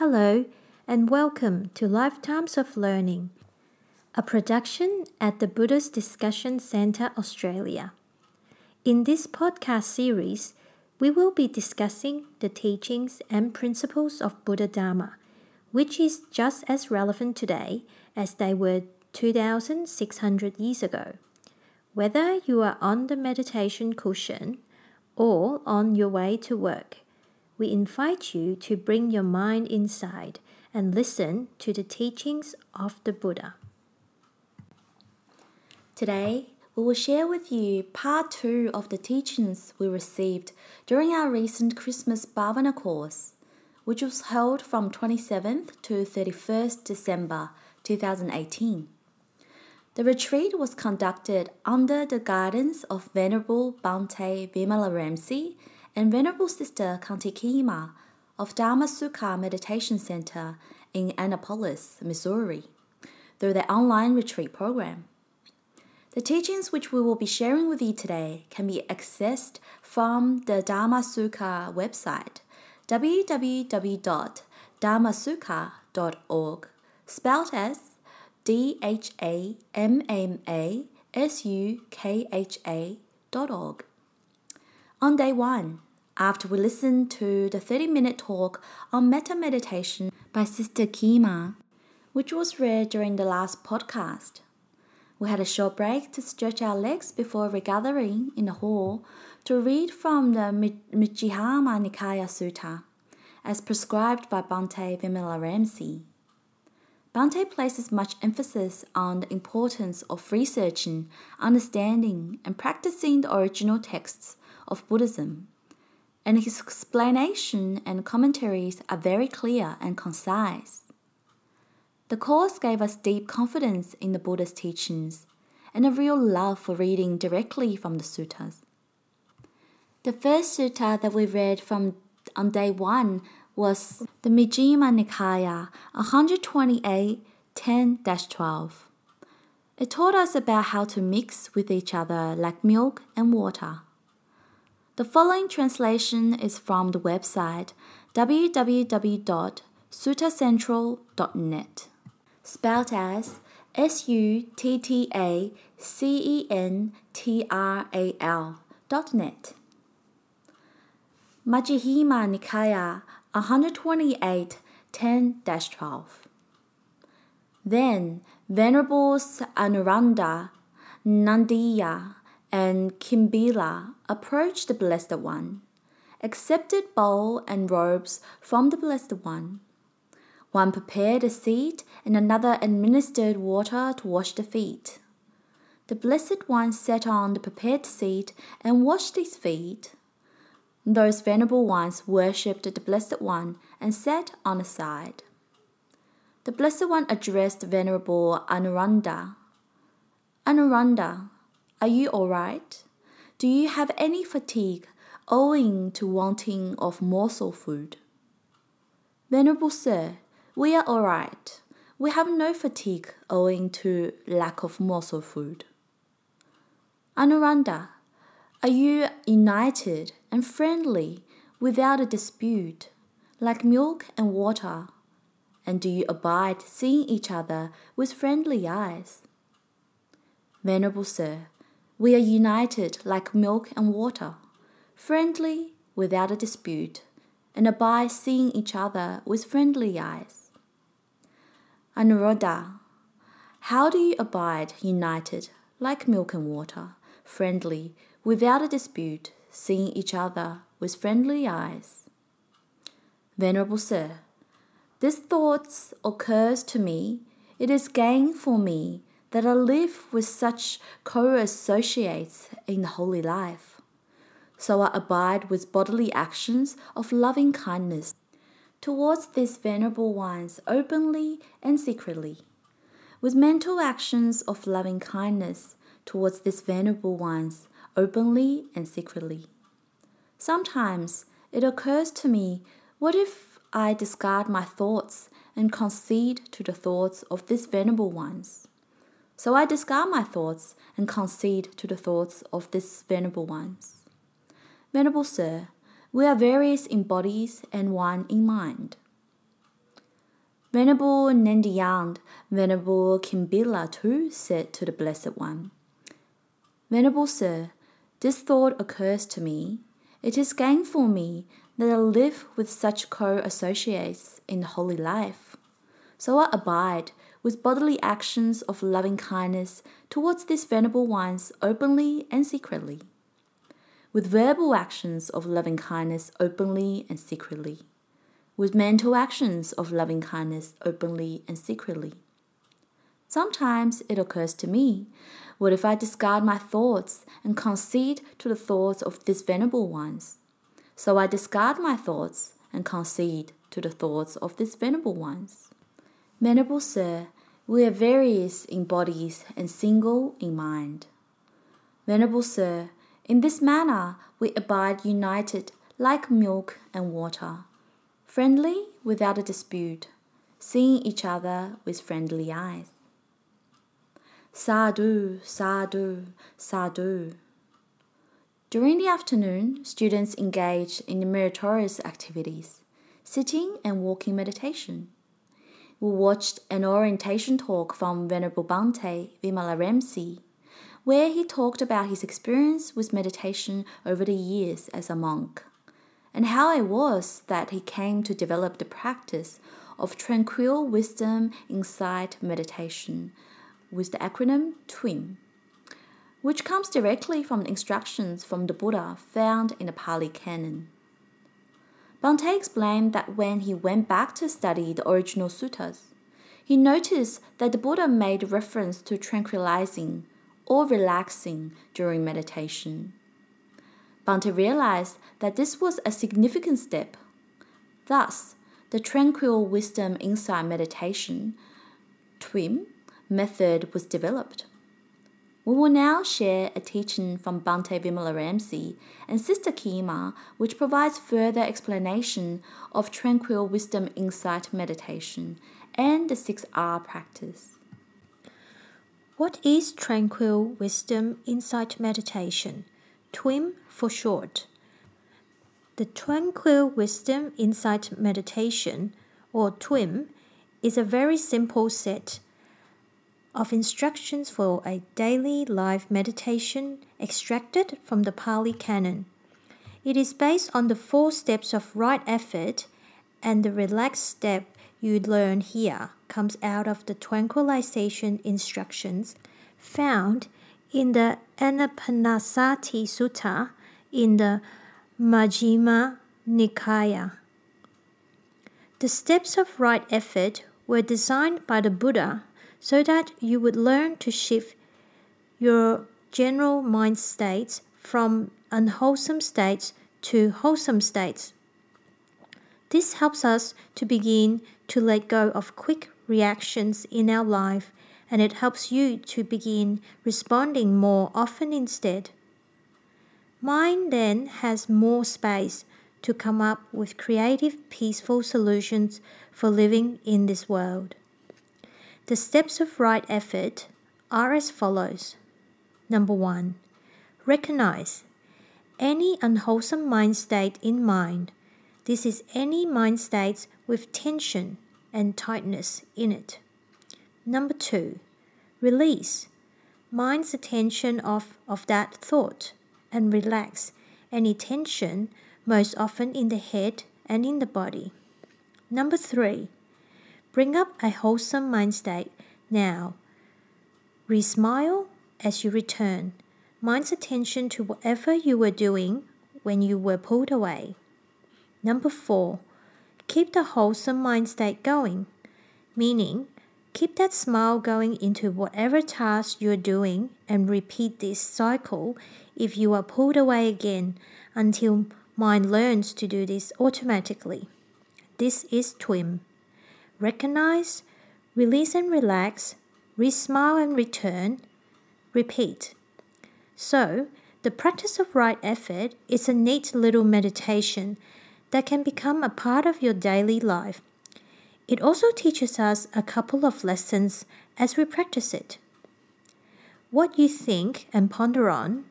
Hello, and welcome to Lifetimes of Learning, a production at the Buddhist Discussion Centre Australia. In this podcast series, we will be discussing the teachings and principles of Buddha Dharma, which is just as relevant today as they were 2600 years ago. Whether you are on the meditation cushion or on your way to work, we invite you to bring your mind inside and listen to the teachings of the Buddha. Today, we will share with you part two of the teachings we received during our recent Christmas Bhavana course, which was held from 27th to 31st December 2018. The retreat was conducted under the guidance of Venerable Bhante Vimalaramsi and Venerable Sister Khanti Khema of Dhamma Sukha Meditation Center in Annapolis, Missouri, through the online retreat program. The teachings which we will be sharing with you today can be accessed from the Dhamma Sukha website www.dhammasukha.org, spelled as D H A M M A S U K H A dot org. On day one, after we listened to the 30 minute talk on metta meditation by Sister Khema, which was read during the last podcast, we had a short break to stretch our legs before regathering in the hall to read from the Majjhima Nikaya Sutta, as prescribed by Bhante Vimalaramsi. Bhante places much emphasis on the importance of researching, understanding, and practicing the original texts of Buddhism, and his explanation and commentaries are very clear and concise. The course gave us deep confidence in the Buddha's teachings and a real love for reading directly from the suttas. The first sutta that we read from on day one was the Majjhima Nikaya 128 10 12. It taught us about how to mix with each other like milk and water. The following translation is from the website www.suttacentral.net, spelled as S U T T A C E N T R A L dot net. Majjhima Nikaya 128 10 12. Then Venerables Anuruddha, Nandiya, and Kimbila approached the Blessed One, accepted bowl and robes from the Blessed One. One prepared a seat, and another administered water to wash the feet. The Blessed One sat on the prepared seat and washed his feet. Those venerable ones worshipped the Blessed One and sat on the side. The Blessed One addressed Venerable Anuruddha. Anuruddha, are you all right? Do you have any fatigue owing to wanting of morsel food? Venerable Sir, we are all right. We have no fatigue owing to lack of morsel food. Anuruddha, are you united and friendly without a dispute, like milk and water? And do you abide seeing each other with friendly eyes? Venerable Sir, we are united like milk and water, friendly without a dispute, and abide seeing each other with friendly eyes. Anuruddha, how do you abide united like milk and water, friendly without a dispute, seeing each other with friendly eyes. Venerable Sir, this thought occurs to me. It is gain for me that I live with such co-associates in the holy life. So I abide with bodily actions of loving kindness towards these venerable ones openly and secretly, with mental actions of loving kindness towards these venerable ones openly and secretly. Sometimes it occurs to me what if I discard my thoughts and concede to the thoughts of these venerable ones? So I discard my thoughts and concede to the thoughts of these venerable ones. Venerable Sir, we are various in bodies and one in mind. Venerable Nandiyand, Venerable Kimbila too said to the Blessed One, Venerable Sir, this thought occurs to me. It is gain for me that I live with such co associates in the holy life. So I abide with bodily actions of loving kindness towards these venerable ones openly and secretly, with verbal actions of loving kindness openly and secretly with mental actions of loving kindness openly and secretly. Sometimes it occurs to me what if I discard my thoughts and concede to the thoughts of these venerable ones? So I discard my thoughts and concede to the thoughts of these venerable ones. Venerable Sir, we are various in bodies and single in mind. Venerable Sir, in this manner we abide united like milk and water friendly without a dispute, seeing each other with friendly eyes. Sadhu, sadhu, sadhu. During the afternoon, students engage in meritorious activities, sitting and walking meditation. We watched an orientation talk from Venerable Bhante Vimalaramsi, where he talked about his experience with meditation over the years as a monk and how it was that he came to develop the practice of tranquil wisdom insight meditation with the acronym TWIM, which comes directly from the instructions from the Buddha found in the Pali Canon. Bhante explained that when he went back to study the original suttas, he noticed that the Buddha made reference to tranquilizing or relaxing during meditation. Bhante realized that this was a significant step. Thus, the Tranquil Wisdom Insight Meditation TWIM method was developed. We will now share a teaching from Bhante Vimalaramsi and Sister Khema, which provides further explanation of Tranquil Wisdom Insight Meditation and the 6R practice. What is Tranquil Wisdom Insight Meditation? TWIM for short. The Tranquil Wisdom Insight Meditation, or TWIM, is a very simple set of instructions for a daily life meditation extracted from the Pali Canon. It is based on the four steps of right effort, and the relaxed step you learn here comes out of the tranquilization instructions found in the Anapanasati Sutta in the Majjhima Nikaya. The steps of right effort were designed by the Buddha so that you would learn to shift your general mind states from unwholesome states to wholesome states. This helps us to begin to let go of quick reactions in our life and it helps you to begin responding more often instead. Mind then has more space to come up with creative, peaceful solutions for living in this world. The steps of right effort are as follows. Number one, recognize any unwholesome mind state in mind. This is any mind state with tension and tightness in it. Number two, release mind's attention off of that thought and relax any tension, most often in the head and in the body. Number three, bring up a wholesome mind state now. Re-smile as you return mind's attention to whatever you were doing when you were pulled away. Number four, keep the wholesome mind state going, meaning Keep that smile going into whatever task you're doing and repeat this cycle if you are pulled away again until mind learns to do this automatically. This is TWIM. Recognize, release and relax, re-smile and return, repeat. So, the practice of right effort is a neat little meditation that can become a part of your daily life it also teaches us a couple of lessons as we practice it. What you think and ponder on,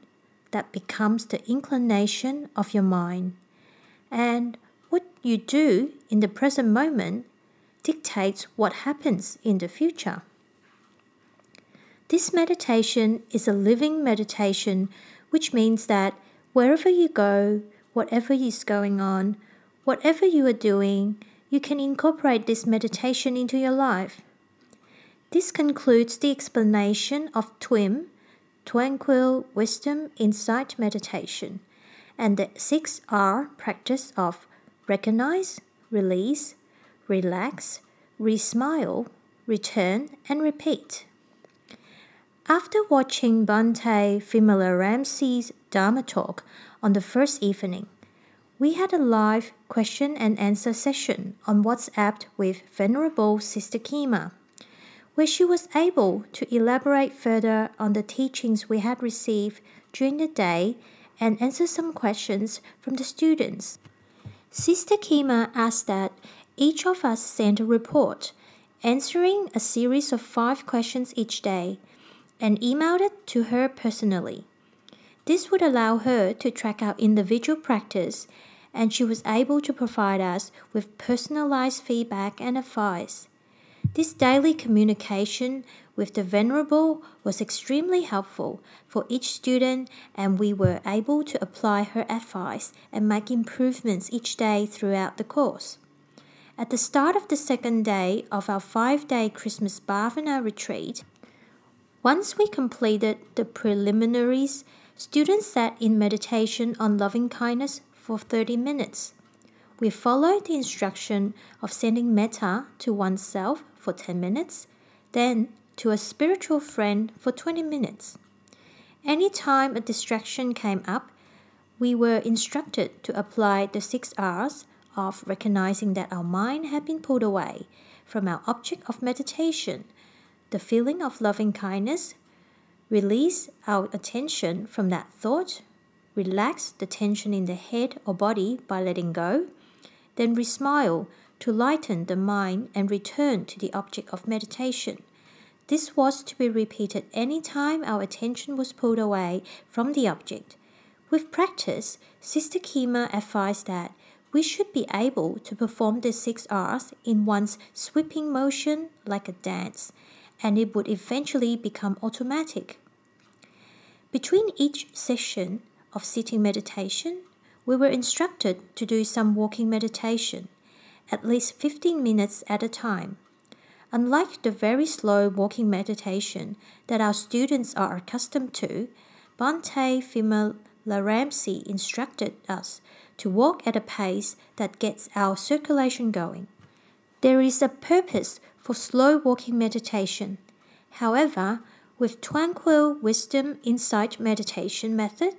that becomes the inclination of your mind. And what you do in the present moment dictates what happens in the future. This meditation is a living meditation, which means that wherever you go, whatever is going on, whatever you are doing, you can incorporate this meditation into your life. This concludes the explanation of TWIM, Tranquil Wisdom Insight Meditation, and the 6R practice of recognize, release, relax, re-smile, return, and repeat. After watching Bhante Vimalaramsi's Dharma talk on the first evening, we had a live question and answer session on WhatsApp with Venerable Sister Khema, where she was able to elaborate further on the teachings we had received during the day and answer some questions from the students. Sister Khema asked that each of us sent a report answering a series of five questions each day and emailed it to her personally. This would allow her to track our individual practice, and she was able to provide us with personalized feedback and advice. This daily communication with the Venerable was extremely helpful for each student, and we were able to apply her advice and make improvements each day throughout the course. At the start of the second day of our five day Christmas Bhavana retreat, once we completed the preliminaries, students sat in meditation on loving kindness for 30 minutes. We followed the instruction of sending metta to oneself for 10 minutes, then to a spiritual friend for 20 minutes. Any time a distraction came up, we were instructed to apply the six R's of recognizing that our mind had been pulled away from our object of meditation, the feeling of loving kindness, release our attention from that thought, relax the tension in the head or body by letting go, then we smile to lighten the mind and return to the object of meditation. This was to be repeated any time our attention was pulled away from the object. With practice, Sister Khema advised that we should be able to perform the six R's in one's sweeping motion like a dance, and it would eventually become automatic. Between each session of sitting meditation, we were instructed to do some walking meditation, at least 15 minutes at a time. Unlike the very slow walking meditation that our students are accustomed to, Bhante Vimalaramsi instructed us to walk at a pace that gets our circulation going. There is a purpose for slow walking meditation. However, with Tranquil Wisdom Insight Meditation method,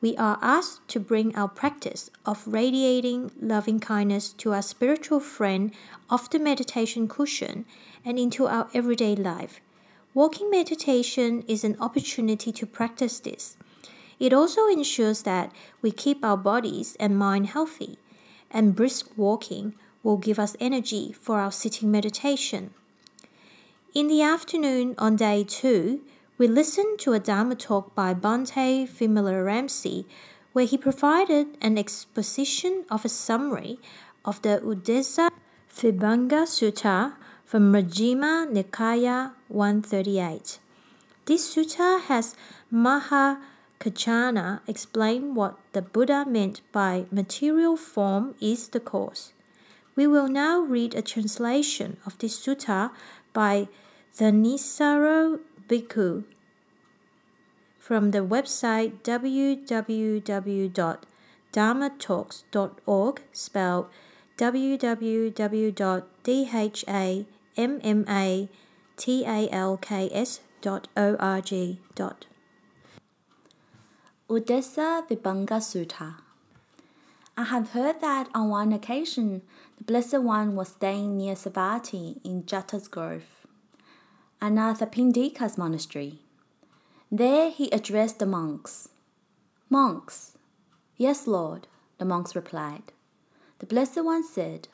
we are asked to bring our practice of radiating loving kindness to our spiritual friend off the meditation cushion and into our everyday life. Walking meditation is an opportunity to practice this. It also ensures that we keep our bodies and mind healthy, and brisk walking will give us energy for our sitting meditation. In the afternoon on day two, we listened to a Dharma talk by Bhante Vimalaramsi, where he provided an exposition of a summary of the Uddesa Vibhanga Sutta from Majjhima Nikaya 138. This sutta has Maha Kaccana explain what the Buddha meant by material form is the cause. We will now read a translation of this sutta by the Thanissaro Bhikkhu from the website www.dhammatalks.org spelled www.dhammatalks.org. Uddesa Vibhanga Sutta. I have heard that on one occasion the Blessed One was staying near Savatthi in Jeta's Grove, Anathapindika's monastery. There he addressed the monks. Monks. Yes, Lord, the monks replied. The Blessed One said,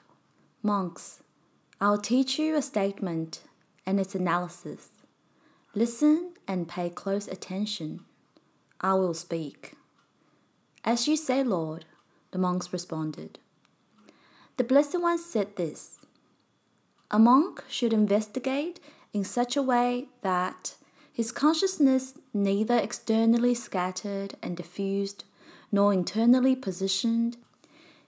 Monks, I'll teach you a statement and its analysis. Listen and pay close attention. I will speak. As you say, Lord, the monks responded. The Blessed One said this A monk should investigate in such a way that his consciousness neither externally scattered and diffused nor internally positioned.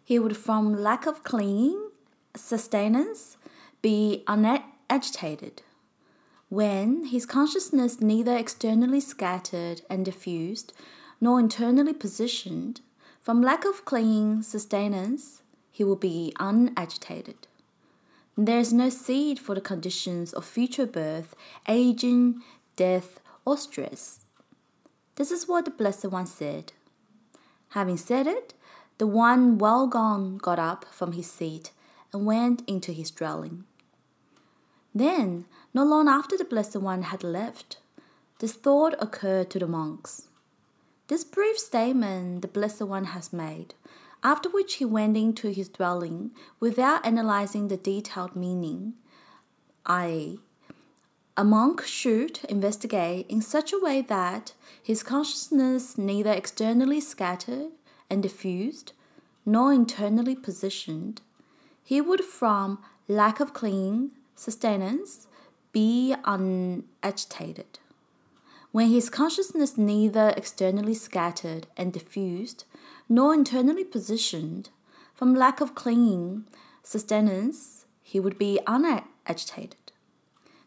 He would, from lack of clinging, sustenance, be unagitated. When his consciousness neither externally scattered and diffused nor internally positioned, from lack of clinging sustenance, he will be unagitated. There is no seed for the conditions of future birth, aging, death, or stress. This is what the Blessed One said. Having said it, the one well gone got up from his seat and went into his dwelling. Then, not long after the Blessed One had left, this thought occurred to the monks. This brief statement the Blessed One has made after which he went into his dwelling without analyzing the detailed meaning, i.e., a monk should investigate in such a way that his consciousness neither externally scattered and diffused nor internally positioned. He would, from lack of clinging sustenance, be unagitated. When his consciousness neither externally scattered and diffused nor internally positioned, from lack of clinging sustenance, he would be unagitated.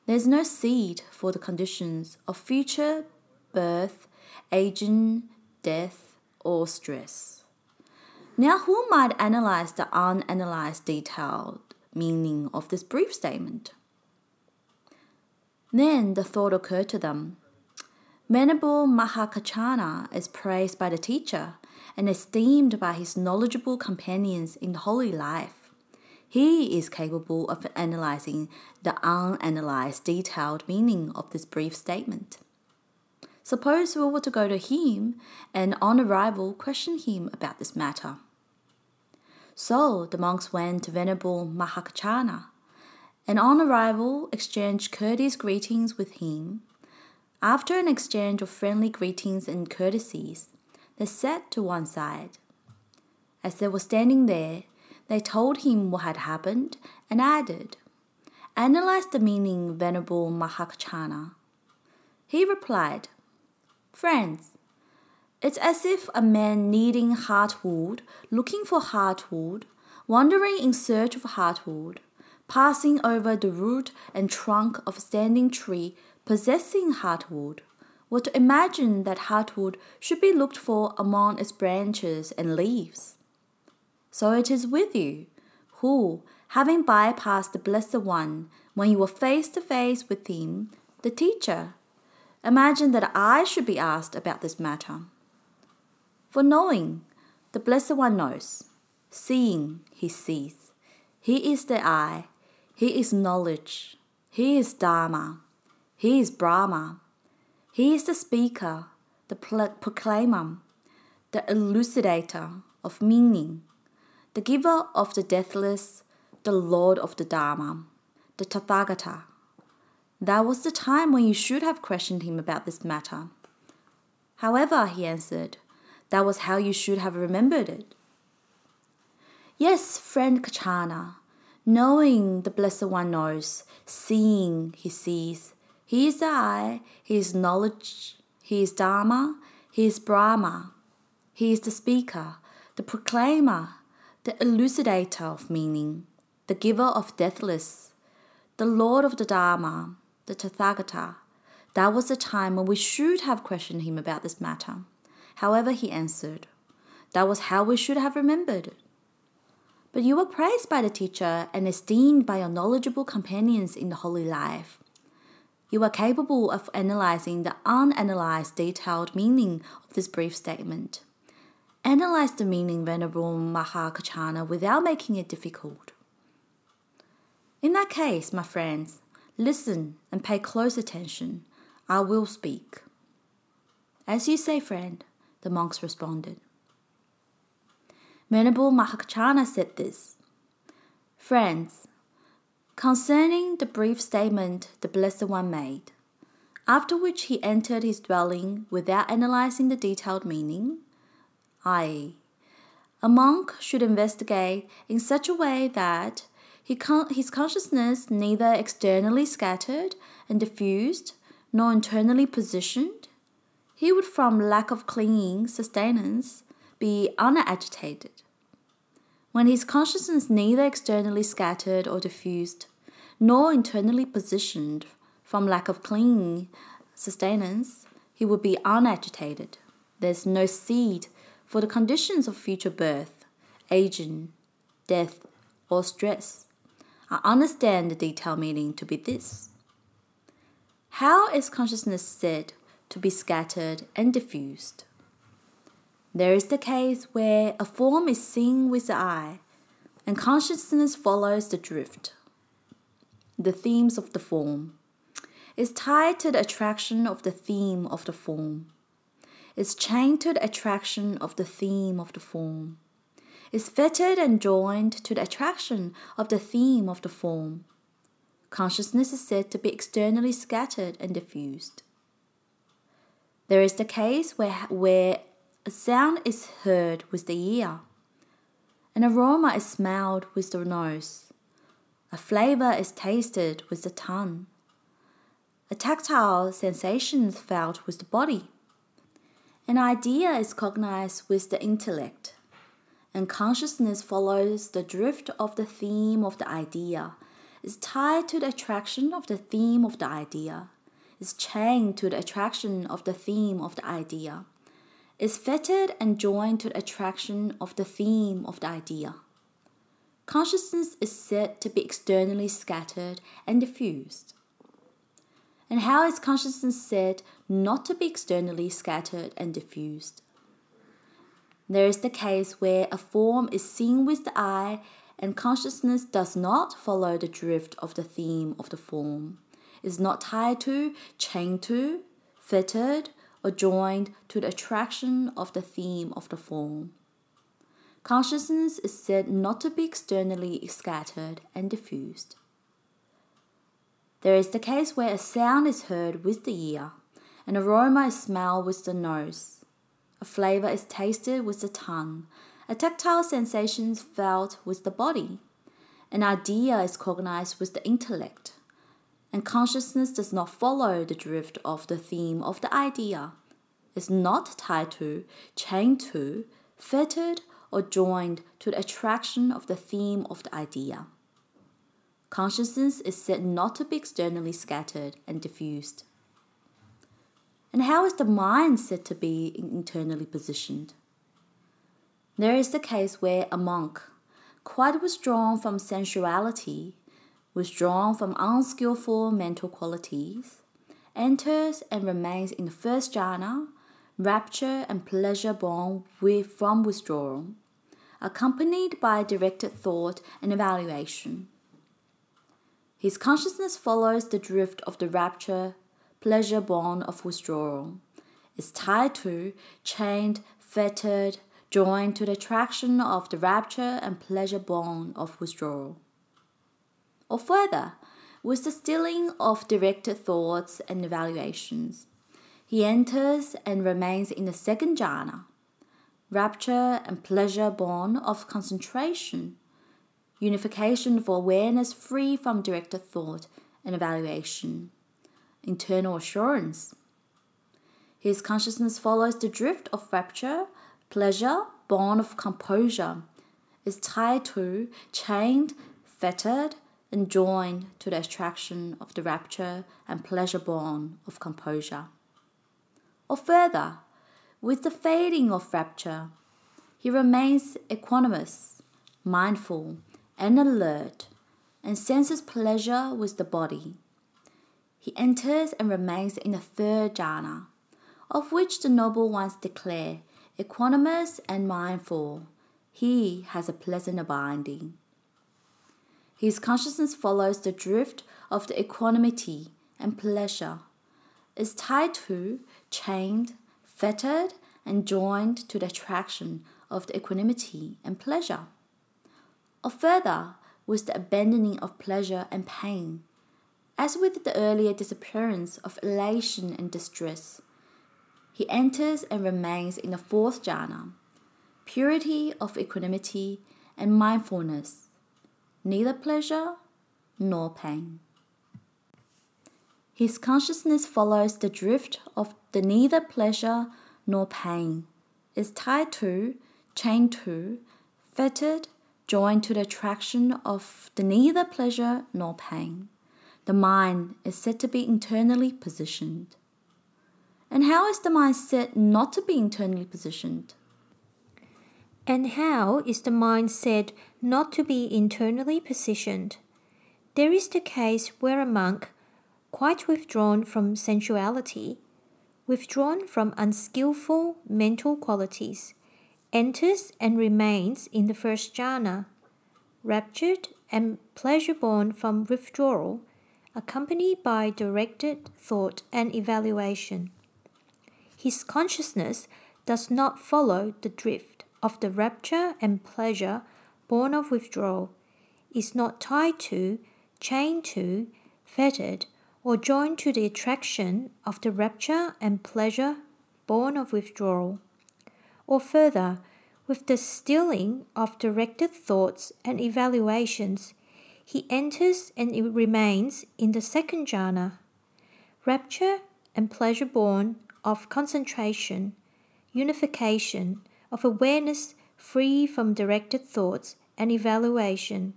There is no seed for the conditions of future birth, aging, death, or stress. Now, who might analyze the unanalyzed detailed meaning of this brief statement? Then the thought occurred to them. Venerable Mahakaccana is praised by the teacher and esteemed by his knowledgeable companions in the holy life. He is capable of analyzing the unanalyzed, detailed meaning of this brief statement. Suppose we were to go to him and on arrival question him about this matter. So the monks went to Venerable Mahakaccana and on arrival exchanged courteous greetings with him. After an exchange of friendly greetings and courtesies, they sat to one side. As they were standing there, they told him what had happened and added, Analyze the meaning, Venerable Mahakaccana. He replied, Friends, it's as if a man needing heartwood, looking for heartwood, wandering in search of heartwood, passing over the root and trunk of a standing tree possessing heartwood, were to imagine that heartwood should be looked for among its branches and leaves. So it is with you, who, having bypassed the Blessed One when you were face to face with him, the teacher, imagine that I should be asked about this matter. For knowing, the Blessed One knows. Seeing, he sees. He is the eye. He is knowledge. He is Dharma. He is Brahma. He is the speaker, the proclaimer, the elucidator of meaning, the giver of the deathless, the Lord of the Dharma, the Tathagata. That was the time when you should have questioned him about this matter. However, he answered, that was how you should have remembered it. Yes, friend Kaccana, knowing the Blessed One knows, seeing he sees, he is the eye, He is knowledge, He is Dharma, He is Brahma. He is the speaker, the proclaimer, the elucidator of meaning, the giver of deathless, the Lord of the Dharma, the Tathagata. That was the time when we should have questioned him about this matter. However, he answered, That was how we should have remembered. But you were praised by the teacher and esteemed by your knowledgeable companions in the holy life. You are capable of analyzing the unanalyzed detailed meaning of this brief statement. Analyze the meaning, Venerable Mahakaccana, without making it difficult. In that case, my friends, listen and pay close attention. I will speak. As you say, friend, the monks responded. Venerable Mahakaccana said this Friends, Concerning the brief statement the Blessed One made, after which he entered his dwelling without analyzing the detailed meaning, i.e., a monk should investigate in such a way that He con- his consciousness neither externally scattered and diffused nor internally positioned. He would, from lack of clinging sustenance, be unagitated. When his consciousness neither externally scattered or diffused, nor internally positioned from lack of clinging sustenance, he would be unagitated. There's no seed for the conditions of future birth, aging, death, or stress. I understand the detailed meaning to be this. How is consciousness said to be scattered and diffused? There is the case where a form is seen with the eye, and consciousness follows the drift. The themes of the form is tied to the attraction of the theme of the form. Is chained to the attraction of the theme of the form. Is fettered and joined to the attraction of the theme of the form. Consciousness is said to be externally scattered and diffused. There is the case where, where a sound is heard with the ear. An aroma is smelled with the nose. A flavor is tasted with the tongue. A tactile sensation is felt with the body. An idea is cognized with the intellect. And consciousness follows the drift of the theme of the idea, is tied to the attraction of the theme of the idea, is chained to the attraction of the theme of the idea is fettered and joined to the attraction of the theme of the idea. Consciousness is said to be externally scattered and diffused. And how is consciousness said not to be externally scattered and diffused? There is the case where a form is seen with the eye and consciousness does not follow the drift of the theme of the form, is not tied to, chained to, fettered, or joined to the attraction of the theme of the form. Consciousness is said not to be externally scattered and diffused. There is the case where a sound is heard with the ear, an aroma is smelled with the nose, a flavor is tasted with the tongue, a tactile sensation felt with the body, an idea is cognized with the intellect, and consciousness does not follow the drift of the theme of the idea, is not tied to, chained to, fettered, or joined to the attraction of the theme of the idea. Consciousness is said not to be externally scattered and diffused. And how is the mind said to be internally positioned? There is the case where a monk, quite withdrawn from sensuality, withdrawn from unskillful mental qualities, enters and remains in the first jhana, rapture and pleasure born with, from withdrawal, accompanied by directed thought and evaluation. His consciousness follows the drift of the rapture, pleasure born of withdrawal, is tied to, chained, fettered, joined to the attraction of the rapture and pleasure born of withdrawal or further, with the stilling of directed thoughts and evaluations. He enters and remains in the second jhana, rapture and pleasure born of concentration, unification for awareness free from directed thought and evaluation, internal assurance. His consciousness follows the drift of rapture, pleasure, born of composure, is tied to, chained, fettered, and joined to the attraction of the rapture and pleasure born of composure. Or further, with the fading of rapture, he remains equanimous, mindful, and alert, and senses pleasure with the body. He enters and remains in the third jhana, of which the noble ones declare, equanimous and mindful, he has a pleasant abiding. His consciousness follows the drift of the equanimity and pleasure, is tied to, chained, fettered, and joined to the attraction of the equanimity and pleasure. Or further, with the abandoning of pleasure and pain, as with the earlier disappearance of elation and distress. He enters and remains in the fourth jhana, purity of equanimity and mindfulness neither pleasure nor pain. His consciousness follows the drift of the neither pleasure nor pain, is tied to, chained to, fettered, joined to the attraction of the neither pleasure nor pain. The mind is said to be internally positioned. And how is the mind said not to be internally positioned? And how is the mind said not to be internally positioned? There is the case where a monk, quite withdrawn from sensuality, withdrawn from unskillful mental qualities, enters and remains in the first jhana, raptured and pleasure born from withdrawal, accompanied by directed thought and evaluation. His consciousness does not follow the drift of the rapture and pleasure born of withdrawal, is not tied to, chained to, fettered, or joined to the attraction of the rapture and pleasure born of withdrawal. Or further, with the stilling of directed thoughts and evaluations, he enters and remains in the second jhana. Rapture and pleasure born of concentration, unification, of awareness free from directed thoughts and evaluation,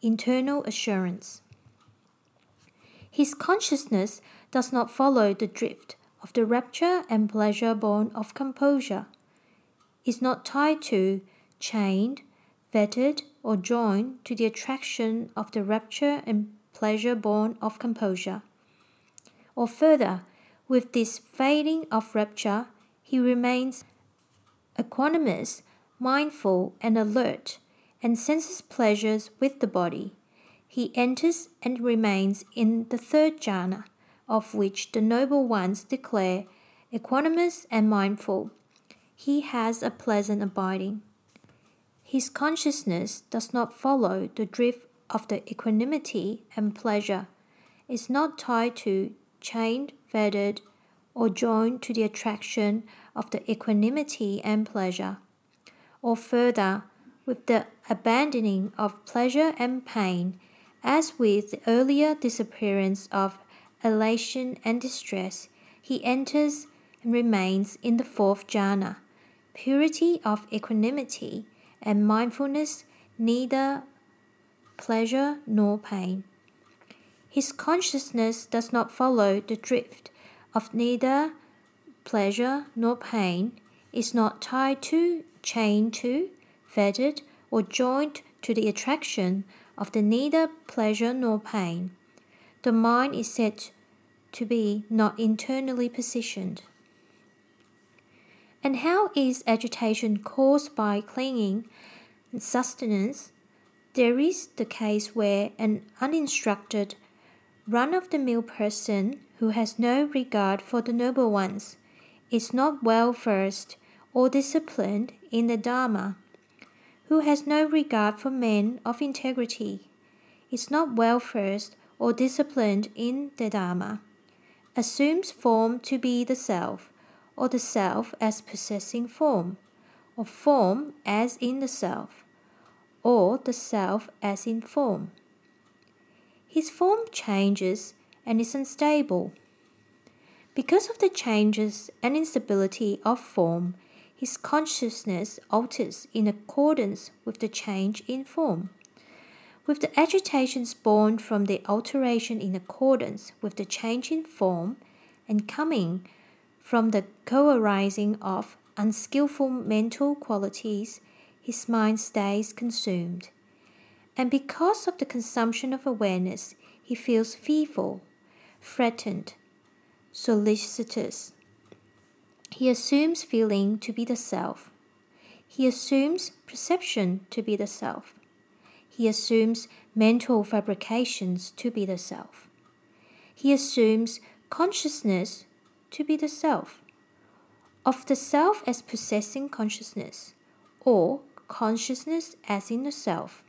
internal assurance. His consciousness does not follow the drift of the rapture and pleasure born of composure, is not tied to, chained, fettered, or joined to the attraction of the rapture and pleasure born of composure. Or further, with this fading of rapture, he remains equanimous, mindful, and alert, and senses pleasures with the body he enters and remains in the third jhana, of which the noble ones declare equanimous and mindful. He has a pleasant abiding. His consciousness does not follow the drift of the equanimity and pleasure, is not tied to, chained, fettered, or joined to the attraction of the equanimity and pleasure. Or further, with the abandoning of pleasure and pain, as with the earlier disappearance of elation and distress, he enters and remains in the fourth jhana, purity of equanimity and mindfulness, neither pleasure nor pain. His consciousness does not follow the drift of neither pleasure nor pain, is not tied to, chained to, fettered, or joined to the attraction of the neither pleasure nor pain. The mind is said to be not internally positioned. And how is agitation caused by clinging and sustenance? There is the case where an uninstructed, run of the mill person who has no regard for the noble ones is not well versed or disciplined in the Dharma who has no regard for men of integrity, is not well versed or disciplined in the Dharma, assumes form to be the self, or the self as possessing form, or form as in the self, or the self as in form. His form changes and is unstable. Because of the changes and instability of form, his consciousness alters in accordance with the change in form. With the agitations born from the alteration in accordance with the change in form and coming from the co arising of unskillful mental qualities, his mind stays consumed. And because of the consumption of awareness, he feels fearful, threatened, solicitous, he assumes feeling to be the self. He assumes perception to be the self. He assumes mental fabrications to be the self. He assumes consciousness to be the self. Of the self as possessing consciousness, or consciousness as in the self,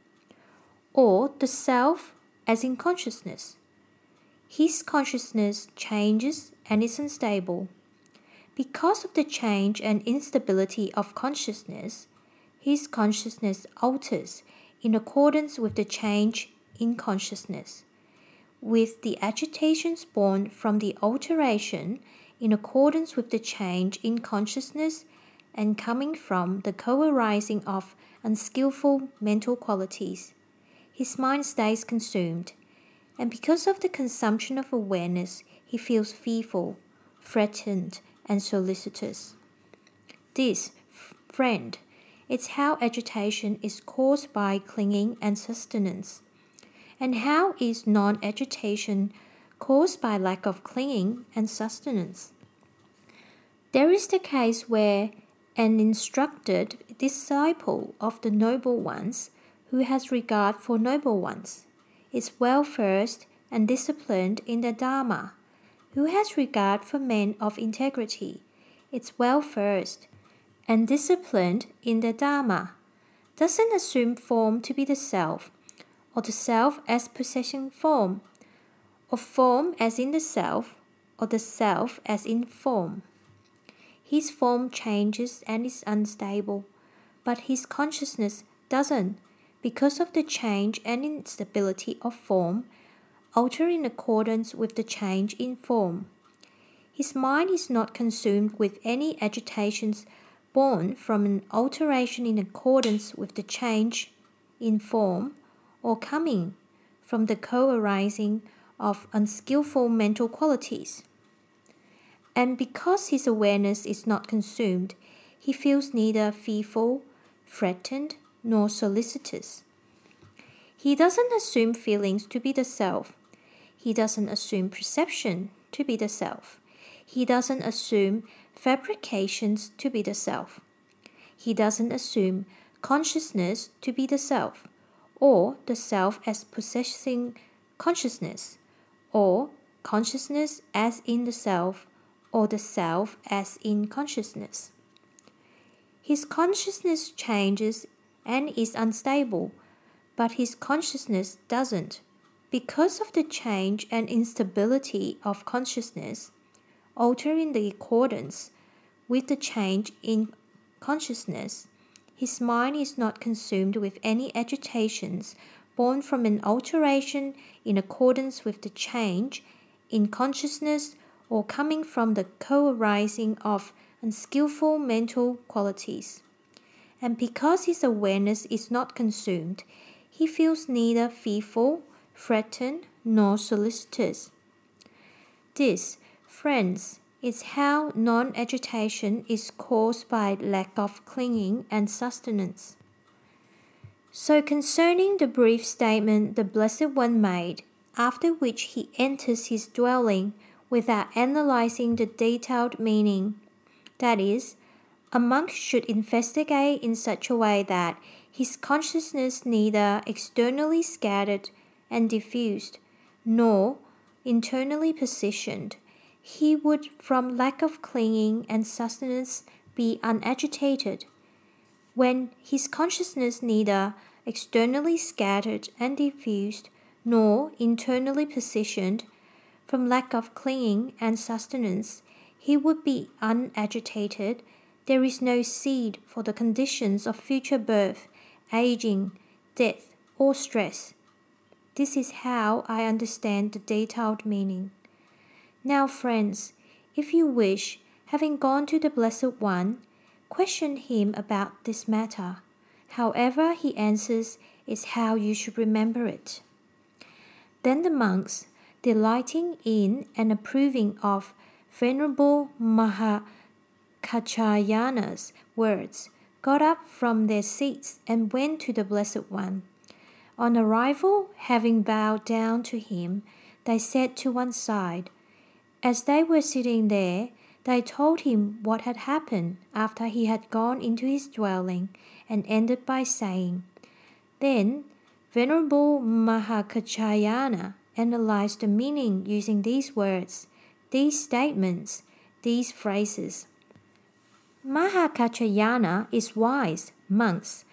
or the self as in consciousness. His consciousness changes and is unstable. Because of the change and instability of consciousness, his consciousness alters in accordance with the change in consciousness, with the agitations born from the alteration in accordance with the change in consciousness and coming from the co arising of unskillful mental qualities. His mind stays consumed, and because of the consumption of awareness, he feels fearful, threatened, and solicitous. This, friend, is how agitation is caused by clinging and sustenance. And how is non agitation caused by lack of clinging and sustenance? There is the case where an instructed disciple of the noble ones, who has regard for noble ones, is well versed and disciplined in the Dharma, who has regard for men of integrity, is well versed and disciplined in the Dharma, doesn't assume form to be the self, or the self as possessing form, or form as in the self, or the self as in form. His form changes and is unstable, but his consciousness doesn't because of the change and instability of form, alter in accordance with the change in form. His mind is not consumed with any agitations born from an alteration in accordance with the change in form or coming from the co arising of unskillful mental qualities. And because his awareness is not consumed, he feels neither fearful, threatened, nor solicitous. He doesn't assume feelings to be the self. He doesn't assume perception to be the self. He doesn't assume fabrications to be the self. He doesn't assume consciousness to be the self, or the self as possessing consciousness, or consciousness as in the self, or the self as in consciousness. His consciousness changes and is unstable, but his consciousness doesn't. Because of the change and instability of consciousness, altering the accordance with the change in consciousness, his mind is not consumed with any agitations born from an alteration in accordance with the change in consciousness or coming from the co arising of unskillful mental qualities. And because his awareness is not consumed, he feels neither fearful, threatened, nor solicitous. This, friends, is how non agitation is caused by lack of clinging and sustenance. So, concerning the brief statement the Blessed One made, after which he enters his dwelling without analyzing the detailed meaning. That is, a monk should investigate in such a way that his consciousness neither externally scattered and diffused, nor internally positioned. He would, from lack of clinging and sustenance, be unagitated. When his consciousness neither externally scattered and diffused, nor internally positioned, from lack of clinging and sustenance, he would be unagitated. There is no seed for the conditions of future birth, aging, death, or stress. This is how I understand the detailed meaning. Now, friends, if you wish, having gone to the Blessed One, question him about this matter. However, he answers is how you should remember it. Then the monks, delighting in and approving of Venerable Mahakaccayana's words, got up from their seats and went to the Blessed One. On arrival, having bowed down to him, they sat to one side. As they were sitting there, they told him what had happened after he had gone into his dwelling and ended by saying, Then Venerable Mahakaccayana analyzed the meaning using these words, these statements, these phrases. Mahakaccayana is wise, monks.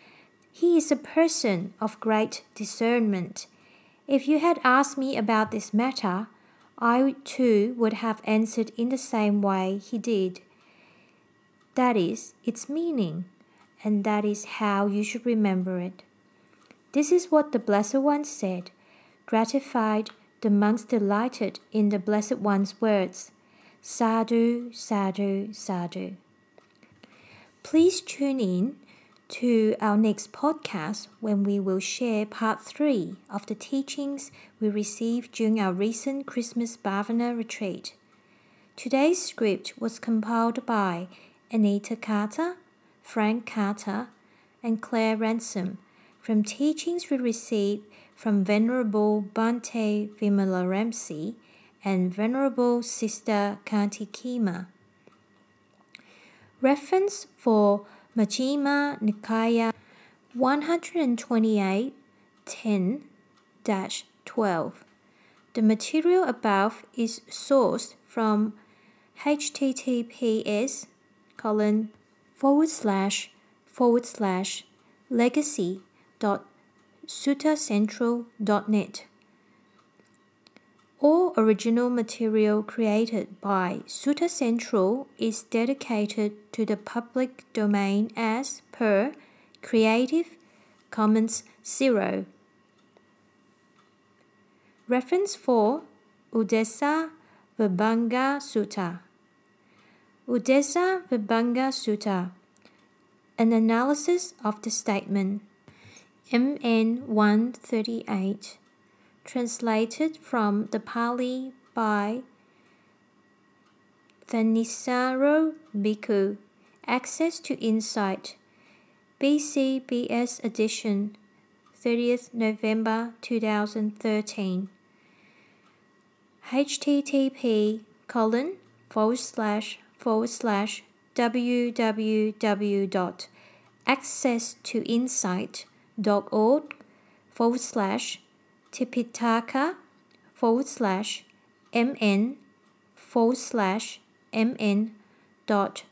He is a person of great discernment. If you had asked me about this matter, I too would have answered in the same way he did. That is its meaning, and that is how you should remember it. This is what the Blessed One said. Gratified, the monks delighted in the Blessed One's words. Sadhu, sadhu, sadhu. Please tune in to our next podcast when we will share part three of the teachings we received during our recent Christmas Bhavana retreat. Today's script was compiled by Anita Carter, Frank Carter, and Claire Ransom from teachings we received from Venerable Bhante Vimalaramsi and Venerable Sister Khanti Khema. Reference for Majjhima Nikaya 128 10 12. The material above is sourced from https colon forward slash forward slash legacy dot suttacentral.net. All original material created by Sutta Central is dedicated to the public domain as per Creative Commons Zero. Reference for Uddesa Vibhanga Sutta. Uddesa Vibhanga Sutta. An analysis of the statement. MN 138 translated from the Pali by Thanissaro Bhikkhu. Access to Insight. BCBS edition, 30th November 2013. http colon forward slash forward slash www.accesstoinsight.org forward slash Tipitaka forward slash mn forward slash mn dot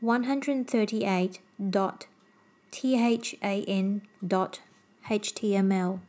138 dot than dot html